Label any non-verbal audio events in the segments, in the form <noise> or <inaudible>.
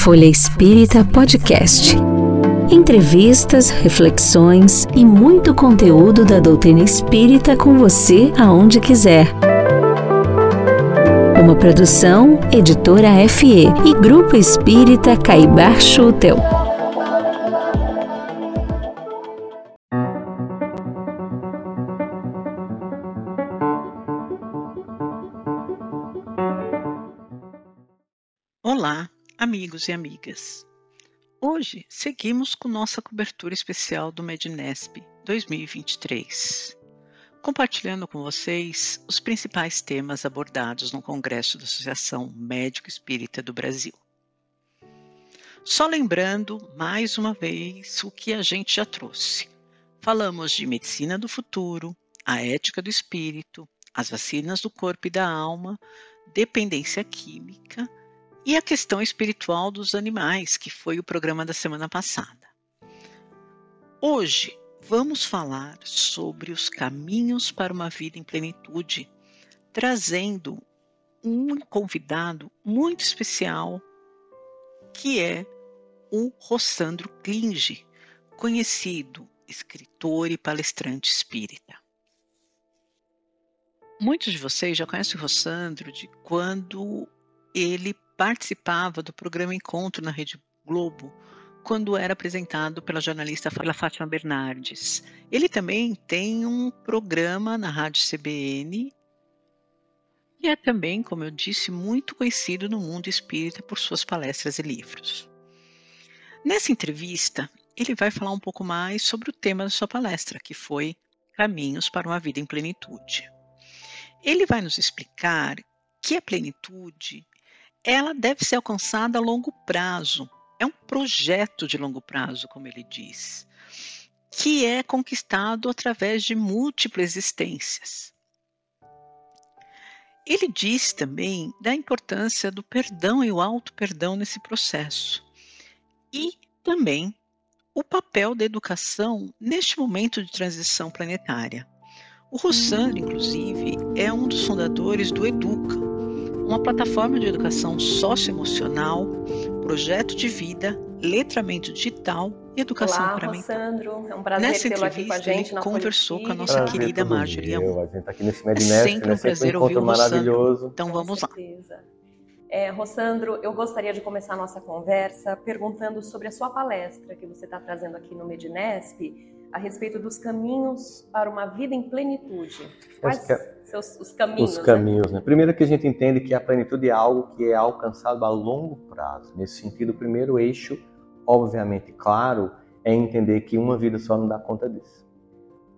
Folha Espírita Podcast. Entrevistas, reflexões e muito conteúdo da doutrina espírita com você aonde quiser. Uma produção, editora FE e Grupo Espírita Caibar Schutel. Olá, amigos e amigas. Hoje seguimos com nossa cobertura especial do Mednesp 2023, compartilhando com vocês os principais temas abordados no Congresso da Associação Médico Espírita do Brasil. Só lembrando mais uma vez o que a gente já trouxe. Falamos de medicina do futuro, a ética do espírito, as vacinas do corpo e da alma, dependência química e a questão espiritual dos animais, que foi o programa da semana passada. Hoje vamos falar sobre os caminhos para uma vida em plenitude, trazendo um convidado muito especial, que é o Rossandro Klinge, conhecido escritor e palestrante espírita. Muitos de vocês já conhecem o Rossandro de quando ele participava do programa Encontro na Rede Globo, quando era apresentado pela jornalista Fátima Bernardes. Ele também tem um programa na Rádio CBN e é também, como eu disse, muito conhecido no mundo espírita por suas palestras e livros. Nessa entrevista, ele vai falar um pouco mais sobre o tema da sua palestra, que foi Caminhos para uma Vida em Plenitude. Ele vai nos explicar que a plenitude ela deve ser alcançada a longo prazo. É um projeto de longo prazo, como ele diz, que é conquistado através de múltiplas existências. Ele diz também da importância do perdão e o auto-perdão nesse processo. E também o papel da educação neste momento de transição planetária. O Rossano, inclusive, é um dos fundadores do Educa, uma plataforma de educação socioemocional, projeto de vida, letramento digital e educação Olá, parental. Sandro, é um prazer Nessa tê-lo aqui com gente ele na conversou Folha com a nossa Espírita. querida Marjorie meu, Amon. A gente tá aqui nesse É sempre né? um prazer ouvir o Rossandro. Então Com vamos lá. É, Rossandro, eu gostaria de começar a nossa conversa perguntando sobre a sua palestra que você está trazendo aqui no Medinesp a respeito dos caminhos para uma vida em plenitude. Quais seus, os caminhos? Os né? caminhos, né? Primeiro que a gente entende que a plenitude é algo que é alcançado a longo prazo. Nesse sentido, o primeiro eixo, obviamente claro, é entender que uma vida só não dá conta disso.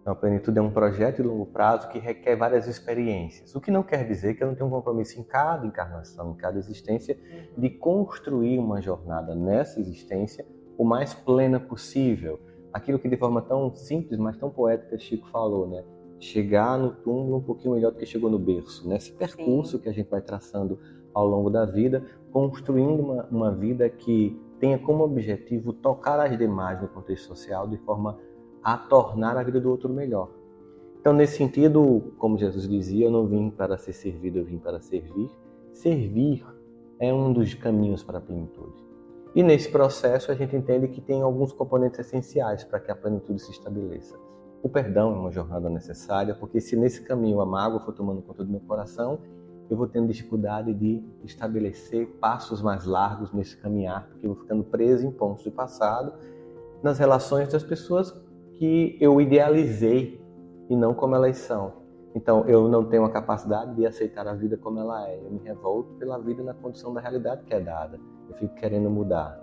Então, a plenitude é um projeto de longo prazo que requer várias experiências. O que não quer dizer que eu não tenho um compromisso em cada encarnação, em cada existência, de construir uma jornada nessa existência o mais plena possível. Aquilo que de forma tão simples, mas tão poética Chico falou, né? Chegar no túmulo um pouquinho melhor do que chegou no berço. Nesse percurso que a gente vai traçando ao longo da vida, construindo uma, uma vida que tenha como objetivo tocar as demais no contexto social de forma a tornar a vida do outro melhor. Então, nesse sentido, como Jesus dizia, eu não vim para ser servido, eu vim para servir. Servir é um dos caminhos para a plenitude. E nesse processo a gente entende que tem alguns componentes essenciais para que a plenitude se estabeleça. O perdão é uma jornada necessária, porque se nesse caminho a mágoa for tomando conta do meu coração, eu vou tendo dificuldade de estabelecer passos mais largos nesse caminhar, porque eu vou ficando preso em pontos do passado, nas relações das pessoas que eu idealizei e não como elas são. Então, eu não tenho a capacidade de aceitar a vida como ela é. Eu me revolto pela vida na condição da realidade que é dada. Eu fico querendo mudar.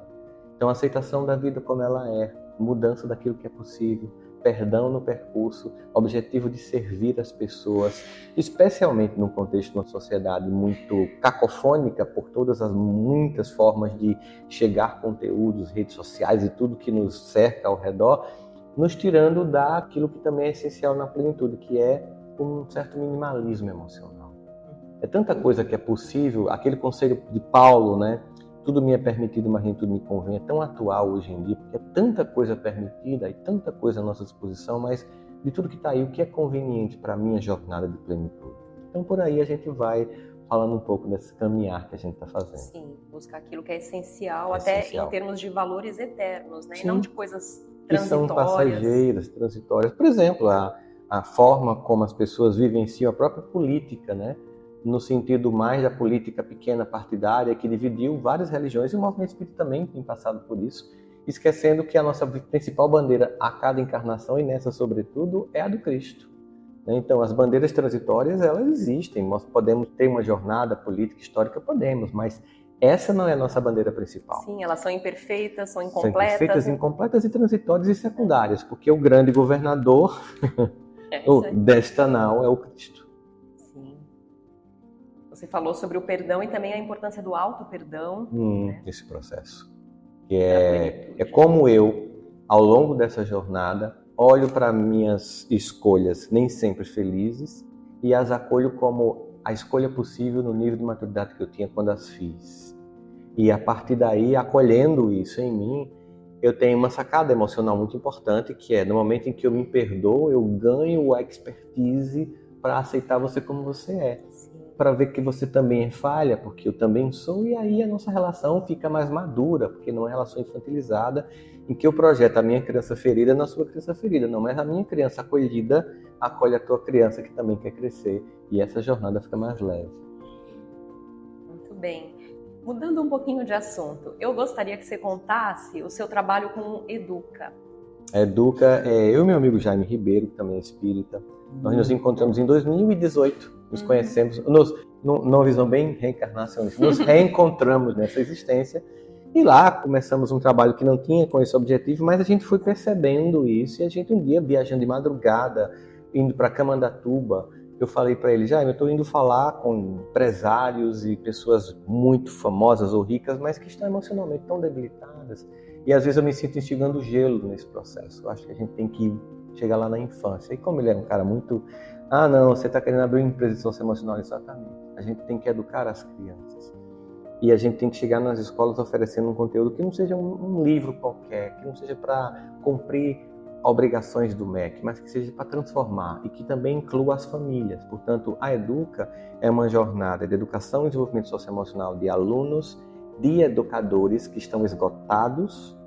Então, aceitação da vida como ela é, mudança daquilo que é possível, perdão no percurso, objetivo de servir as pessoas, especialmente num contexto de uma sociedade muito cacofônica por todas as muitas formas de chegar conteúdos, redes sociais e tudo que nos cerca ao redor, nos tirando daquilo que também é essencial na plenitude, que é um certo minimalismo emocional. É tanta coisa que é possível, aquele conselho de Paulo, né? Tudo me é permitido, mas nem tudo me convém, é tão atual hoje em dia, porque é tanta coisa permitida e tanta coisa à nossa disposição, mas de tudo que está aí, o que é conveniente para a minha jornada de plenitude? Então, por aí a gente vai falando um pouco desse caminhar que a gente está fazendo. Sim, buscar aquilo que é essencial, é até essencial. em termos de valores eternos, né? E não de coisas transitórias. Que são passageiras, transitórias. Por exemplo, a, a forma como as pessoas vivenciam a própria política, né? No sentido mais da política pequena partidária que dividiu várias religiões e o movimento espírita também tem passado por isso, esquecendo que a nossa principal bandeira a cada encarnação e nessa sobretudo é a do Cristo. Então, as bandeiras transitórias, elas existem. Nós podemos ter uma jornada política, histórica, podemos, mas essa não é a nossa bandeira principal. Sim, elas são imperfeitas, são incompletas. São imperfeitas, incompletas e transitórias e secundárias, porque o grande governador é <laughs> desta nau é o Cristo. Sim. Você falou sobre o perdão e também a importância do auto-perdão. Hum, né? Esse processo. Que é, é como eu, ao longo dessa jornada, olho para minhas escolhas nem sempre felizes e as acolho como a escolha possível no nível de maturidade que eu tinha quando as fiz. E a partir daí, acolhendo isso em mim, eu tenho uma sacada emocional muito importante, que é no momento em que eu me perdoo, eu ganho a expertise para aceitar você como você é. Para ver que você também é falha, porque eu também sou, e aí a nossa relação fica mais madura, porque não é relação infantilizada em que eu projeto a minha criança ferida na sua criança ferida, não, mas a minha criança acolhida acolhe a tua criança que também quer crescer e essa jornada fica mais leve. Muito bem. Mudando um pouquinho de assunto, eu gostaria que você contasse o seu trabalho com Educa. Educa, é, eu e meu amigo Jaime Ribeiro, que também é espírita, nós nos encontramos em 2018, nos conhecemos, nos, numa visão bem reencarnacionista, nos <laughs> reencontramos nessa existência e lá começamos um trabalho que não tinha com esse objetivo, mas a gente foi percebendo isso e a gente um dia viajando de madrugada, indo para Camandatuba, eu falei para ele, já, eu estou indo falar com empresários e pessoas muito famosas ou ricas, mas que estão emocionalmente tão debilitadas. E às vezes eu me sinto instigando gelo nesse processo. Eu acho que a gente tem que chegar lá na infância. E como ele era um cara muito, ah, não, você está querendo abrir uma empresa de social emocional, exatamente. A gente tem que educar as crianças. E a gente tem que chegar nas escolas oferecendo um conteúdo que não seja um, um livro qualquer, que não seja para cumprir obrigações do MEC, mas que seja para transformar e que também inclua as famílias. Portanto, a Educa é uma jornada de educação e desenvolvimento socioemocional de alunos, de educadores que estão esgotados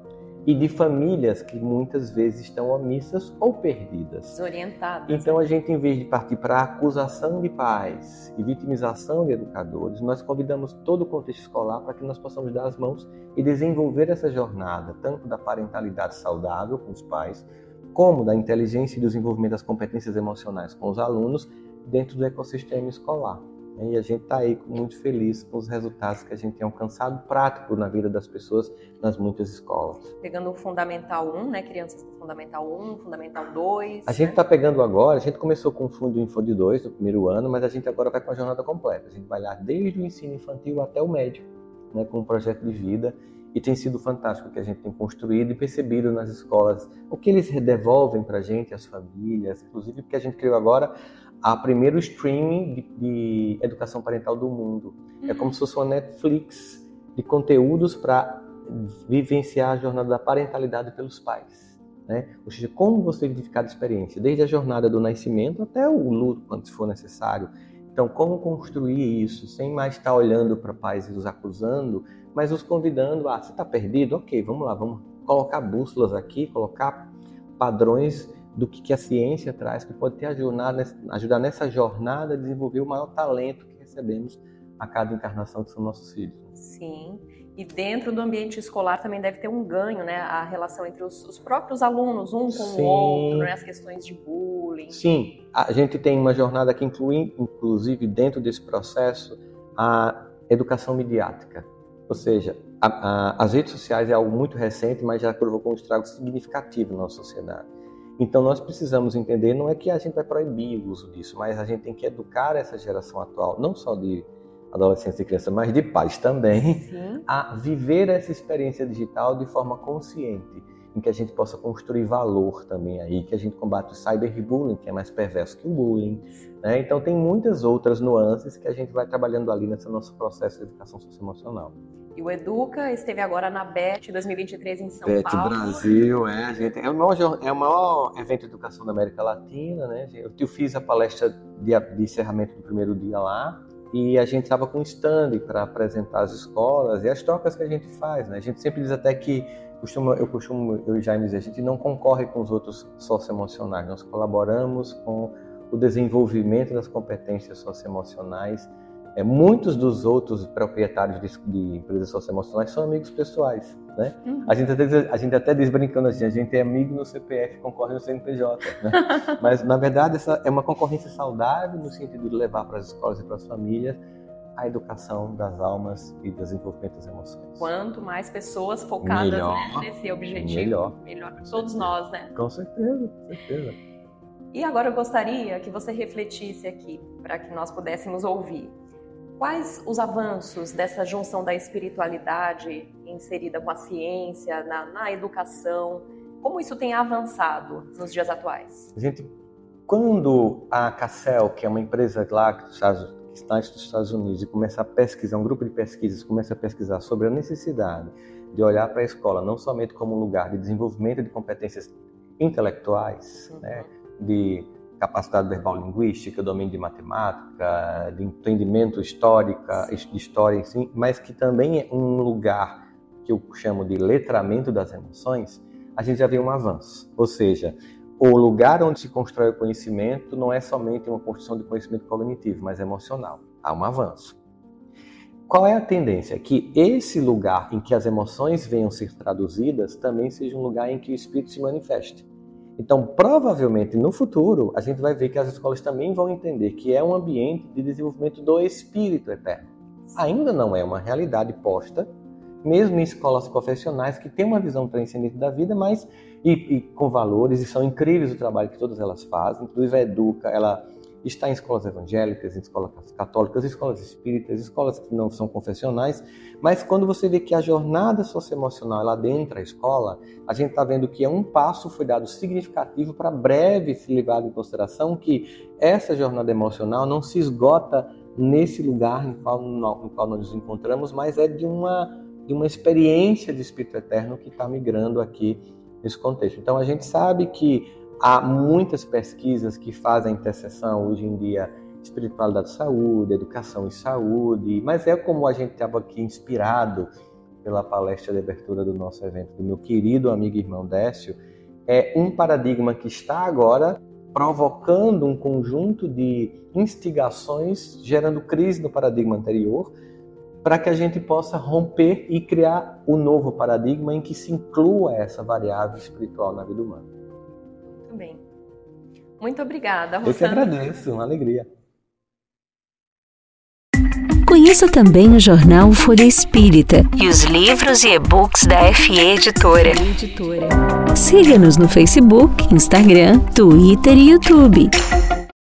e de famílias que muitas vezes estão omissas ou perdidas. Desorientadas. Então a gente, em vez de partir para a acusação de pais e vitimização de educadores, nós convidamos todo o contexto escolar para que nós possamos dar as mãos e desenvolver essa jornada, tanto da parentalidade saudável com os pais, como da inteligência e desenvolvimento das competências emocionais com os alunos dentro do ecossistema escolar. E a gente está aí muito feliz com os resultados que a gente tem alcançado prático na vida das pessoas nas muitas escolas. Pegando o Fundamental 1, né? Crianças do Fundamental 1, Fundamental 2. A né? gente está pegando agora, a gente começou com o Fundo Info 2 no primeiro ano, mas a gente agora vai com a jornada completa. A gente vai lá desde o ensino infantil até o médio, né? com um projeto de vida. E tem sido fantástico o que a gente tem construído e percebido nas escolas, o que eles devolvem para a gente, as famílias, inclusive porque a gente criou agora a primeiro streaming de, de educação parental do mundo. Uhum. É como se fosse uma Netflix de conteúdos para vivenciar a jornada da parentalidade pelos pais. Né? Ou seja, como você vive cada experiência, desde a jornada do nascimento até o luto, quando for necessário. Então, como construir isso sem mais estar olhando para pais e os acusando, mas os convidando, ah, você está perdido? Ok, vamos lá, vamos colocar bússolas aqui, colocar padrões do que, que a ciência traz, que pode ter ajudar, ajudar nessa jornada a desenvolver o maior talento que recebemos a cada encarnação que são nossos filhos. Sim, e dentro do ambiente escolar também deve ter um ganho, né? A relação entre os, os próprios alunos, um com Sim. o outro, né? as questões de bullying. Sim, a gente tem uma jornada que inclui, inclusive, dentro desse processo, a educação midiática. Ou seja, a, a, as redes sociais é algo muito recente, mas já provocou um estrago significativo na nossa sociedade. Então nós precisamos entender, não é que a gente vai proibir o uso disso, mas a gente tem que educar essa geração atual, não só de adolescentes e crianças, mas de pais também, Sim. a viver essa experiência digital de forma consciente, em que a gente possa construir valor também aí, que a gente combate o cyberbullying, que é mais perverso que o bullying. Né? Então tem muitas outras nuances que a gente vai trabalhando ali nesse nosso processo de educação socioemocional. E o Educa esteve agora na BET 2023 em São BET Paulo. Brasil, é, a gente, é, o maior, é o maior evento de educação da América Latina, né? Eu, eu fiz a palestra de, de encerramento do primeiro dia lá, e a gente estava com um stand para apresentar as escolas e as trocas que a gente faz. Né? A gente sempre diz até que, costumo, eu costumo, eu já me dizer, a gente não concorre com os outros socioemocionais, nós colaboramos com o desenvolvimento das competências socioemocionais é, muitos dos outros proprietários de, de empresas socioemocionais são amigos pessoais. Né? Uhum. A, gente até, a gente até diz brincando assim, a gente é amigo no CPF, concorre no CNPJ. Né? <laughs> Mas, na verdade, essa é uma concorrência saudável no sentido de levar para as escolas e para as famílias a educação das almas e desenvolvimento das emoções. Quanto mais pessoas focadas melhor, né, nesse objetivo, melhor, melhor para todos nós, né? Com certeza, com certeza. E agora eu gostaria que você refletisse aqui, para que nós pudéssemos ouvir. Quais os avanços dessa junção da espiritualidade inserida com a ciência, na, na educação? Como isso tem avançado nos dias atuais? Gente, quando a Cassel, que é uma empresa lá que está nos Estados Unidos, e começa a pesquisar, um grupo de pesquisas começa a pesquisar sobre a necessidade de olhar para a escola não somente como um lugar de desenvolvimento de competências intelectuais, uhum. né, de capacidade verbal linguística, domínio de matemática, de entendimento histórica, de história, sim, mas que também é um lugar que eu chamo de letramento das emoções, a gente já vê um avanço. Ou seja, o lugar onde se constrói o conhecimento não é somente uma construção de conhecimento cognitivo, mas emocional. Há um avanço. Qual é a tendência? Que esse lugar em que as emoções venham ser traduzidas também seja um lugar em que o espírito se manifeste. Então, provavelmente no futuro, a gente vai ver que as escolas também vão entender que é um ambiente de desenvolvimento do espírito eterno. Ainda não é uma realidade posta, mesmo em escolas profissionais que têm uma visão transcendente da vida, mas e, e com valores, e são incríveis o trabalho que todas elas fazem. Inclusive a Educa, ela está em escolas evangélicas, em escolas católicas, escolas espíritas, escolas que não são confessionais, mas quando você vê que a jornada socioemocional ela adentra a escola, a gente está vendo que é um passo foi dado significativo para breve se levar em consideração que essa jornada emocional não se esgota nesse lugar em qual, no qual nós nos encontramos, mas é de uma, de uma experiência de Espírito Eterno que está migrando aqui nesse contexto. Então a gente sabe que Há muitas pesquisas que fazem interseção hoje em dia espiritualidade e saúde, educação e saúde, mas é como a gente estava aqui inspirado pela palestra de abertura do nosso evento do meu querido amigo e irmão Décio, é um paradigma que está agora provocando um conjunto de instigações, gerando crise no paradigma anterior, para que a gente possa romper e criar o um novo paradigma em que se inclua essa variável espiritual na vida humana. Muito bem. Muito obrigada, Rosana. Eu que agradeço, uma alegria. Conheça também o jornal Folha Espírita e os livros e e-books da FE Editora. Siga-nos no Facebook, Instagram, Twitter e YouTube.